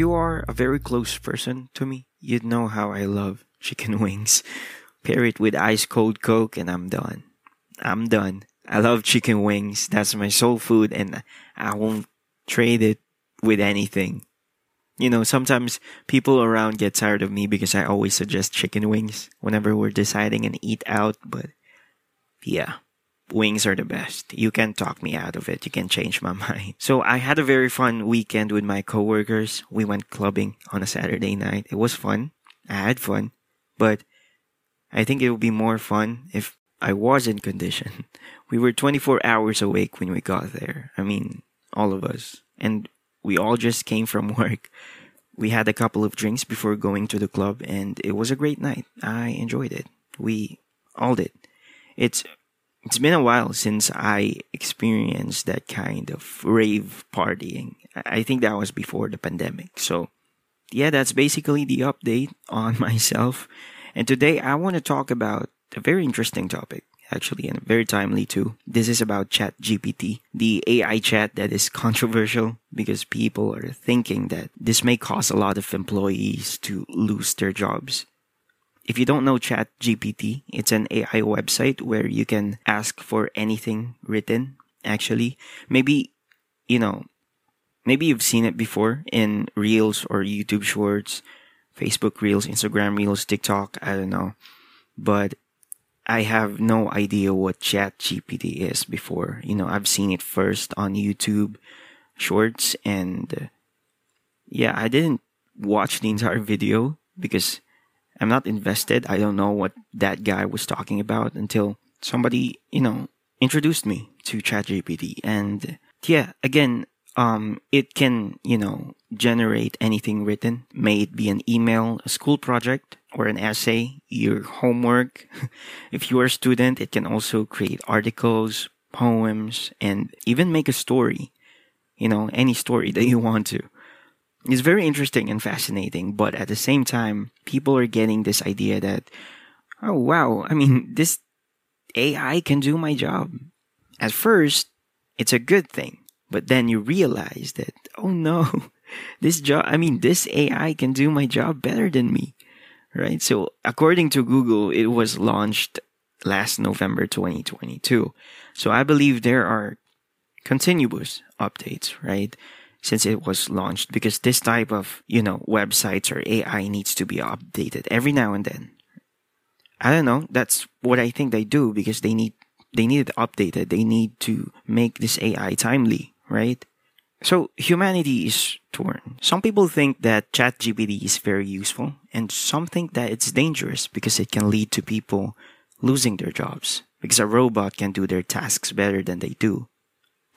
you are a very close person to me, you'd know how I love chicken wings. Pair it with ice cold Coke and I'm done. I'm done. I love chicken wings. That's my soul food and I won't trade it with anything. You know, sometimes people around get tired of me because I always suggest chicken wings whenever we're deciding and eat out, but yeah, wings are the best. You can talk me out of it. You can change my mind. So I had a very fun weekend with my coworkers. We went clubbing on a Saturday night. It was fun. I had fun, but I think it would be more fun if I was in condition. We were 24 hours awake when we got there. I mean, all of us. And we all just came from work. We had a couple of drinks before going to the club and it was a great night. I enjoyed it. We all did. It's it's been a while since I experienced that kind of rave partying. I think that was before the pandemic. So, yeah, that's basically the update on myself. And today I want to talk about a very interesting topic actually, and very timely too. This is about ChatGPT, the AI chat that is controversial because people are thinking that this may cause a lot of employees to lose their jobs. If you don't know ChatGPT, it's an AI website where you can ask for anything written. Actually, maybe, you know, maybe you've seen it before in Reels or YouTube Shorts, Facebook Reels, Instagram Reels, TikTok, I don't know. But I have no idea what ChatGPT is before. You know, I've seen it first on YouTube Shorts, and yeah, I didn't watch the entire video because I'm not invested. I don't know what that guy was talking about until somebody, you know, introduced me to ChatGPT. And yeah, again, um, it can, you know, generate anything written, may it be an email, a school project, or an essay, your homework. if you are a student, it can also create articles, poems, and even make a story. You know, any story that you want to. It's very interesting and fascinating, but at the same time, people are getting this idea that, oh wow, I mean, this AI can do my job. At first, it's a good thing, but then you realize that, oh no, this job, I mean, this AI can do my job better than me right? So according to Google, it was launched last November 2022. So I believe there are continuous updates, right? Since it was launched, because this type of, you know, websites or AI needs to be updated every now and then. I don't know. That's what I think they do because they need, they need it updated. They need to make this AI timely, right? So humanity is torn. Some people think that ChatGPT is very useful, and some think that it's dangerous because it can lead to people losing their jobs because a robot can do their tasks better than they do.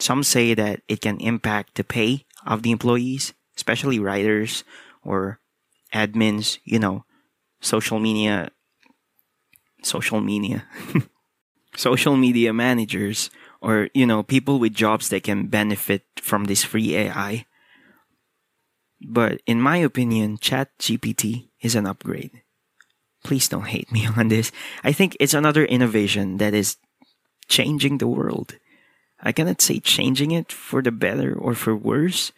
Some say that it can impact the pay of the employees, especially writers or admins, you know, social media, social media, social media managers or you know people with jobs that can benefit from this free AI. But in my opinion, ChatGPT is an upgrade. Please don't hate me on this. I think it's another innovation that is changing the world. I cannot say changing it for the better or for worse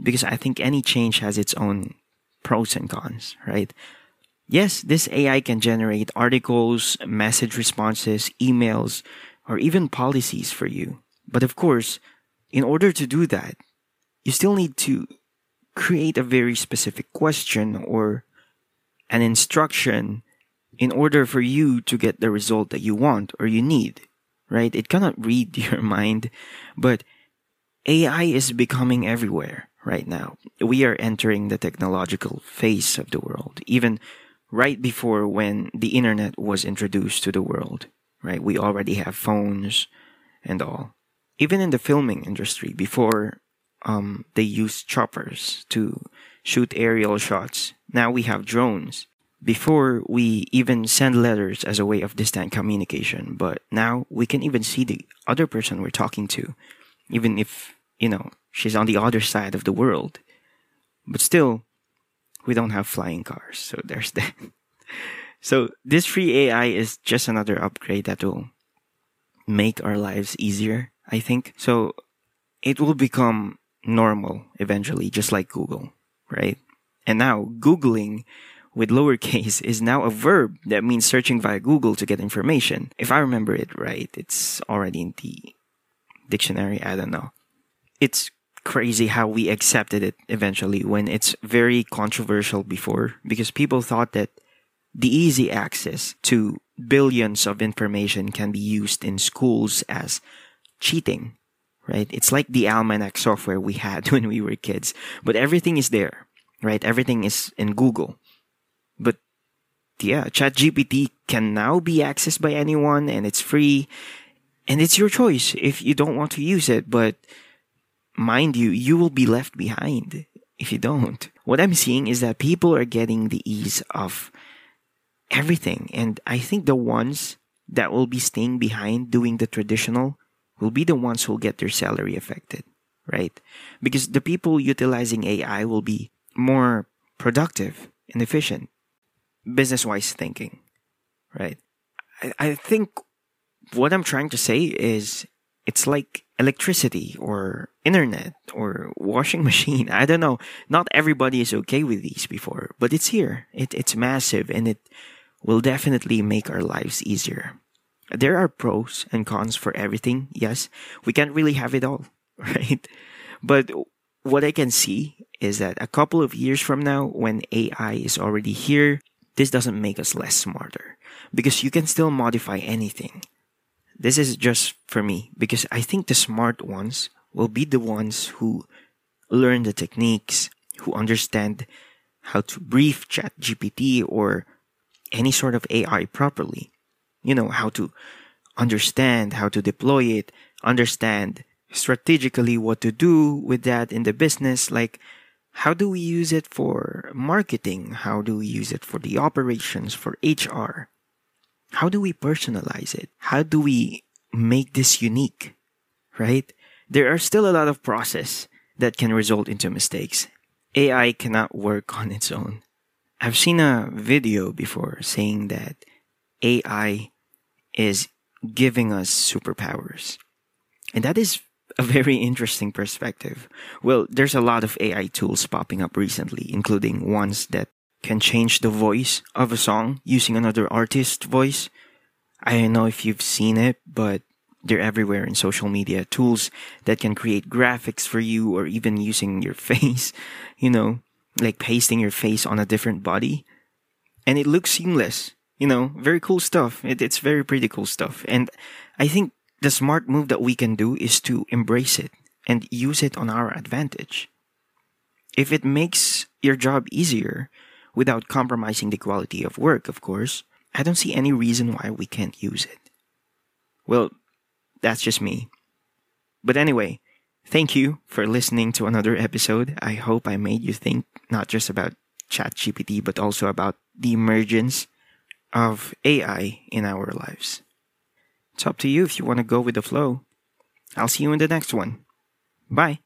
because I think any change has its own pros and cons, right? Yes, this AI can generate articles, message responses, emails, or even policies for you. But of course, in order to do that, you still need to create a very specific question or an instruction in order for you to get the result that you want or you need, right? It cannot read your mind, but AI is becoming everywhere right now. We are entering the technological phase of the world, even right before when the internet was introduced to the world right? We already have phones and all. Even in the filming industry, before um, they used choppers to shoot aerial shots, now we have drones. Before we even send letters as a way of distant communication, but now we can even see the other person we're talking to, even if, you know, she's on the other side of the world. But still, we don't have flying cars, so there's that. So this free AI is just another upgrade that will make our lives easier, I think. So it will become normal eventually, just like Google, right? And now Googling with lowercase is now a verb that means searching via Google to get information. If I remember it right, it's already in the dictionary. I don't know. It's crazy how we accepted it eventually when it's very controversial before because people thought that the easy access to billions of information can be used in schools as cheating, right? It's like the almanac software we had when we were kids, but everything is there, right? Everything is in Google. But yeah, ChatGPT can now be accessed by anyone and it's free and it's your choice if you don't want to use it, but mind you, you will be left behind if you don't. What I'm seeing is that people are getting the ease of everything. And I think the ones that will be staying behind doing the traditional will be the ones who will get their salary affected, right? Because the people utilizing AI will be more productive and efficient, business wise thinking, right? I, I think what I'm trying to say is it's like electricity or internet or washing machine. I don't know. Not everybody is okay with these before, but it's here. It, it's massive and it will definitely make our lives easier. There are pros and cons for everything. Yes, we can't really have it all, right? But what I can see is that a couple of years from now, when AI is already here, this doesn't make us less smarter because you can still modify anything. This is just for me because I think the smart ones will be the ones who learn the techniques, who understand how to brief chat GPT or any sort of AI properly. You know, how to understand, how to deploy it, understand strategically what to do with that in the business. Like, how do we use it for marketing? How do we use it for the operations, for HR? How do we personalize it? How do we make this unique? Right? There are still a lot of process that can result into mistakes. AI cannot work on its own. I've seen a video before saying that AI is giving us superpowers. And that is a very interesting perspective. Well, there's a lot of AI tools popping up recently, including ones that can change the voice of a song using another artist's voice. I don't know if you've seen it, but they're everywhere in social media. Tools that can create graphics for you or even using your face, you know, like pasting your face on a different body and it looks seamless you know very cool stuff it, it's very pretty cool stuff and i think the smart move that we can do is to embrace it and use it on our advantage if it makes your job easier without compromising the quality of work of course i don't see any reason why we can't use it well that's just me but anyway Thank you for listening to another episode. I hope I made you think not just about ChatGPT, but also about the emergence of AI in our lives. It's up to you if you want to go with the flow. I'll see you in the next one. Bye.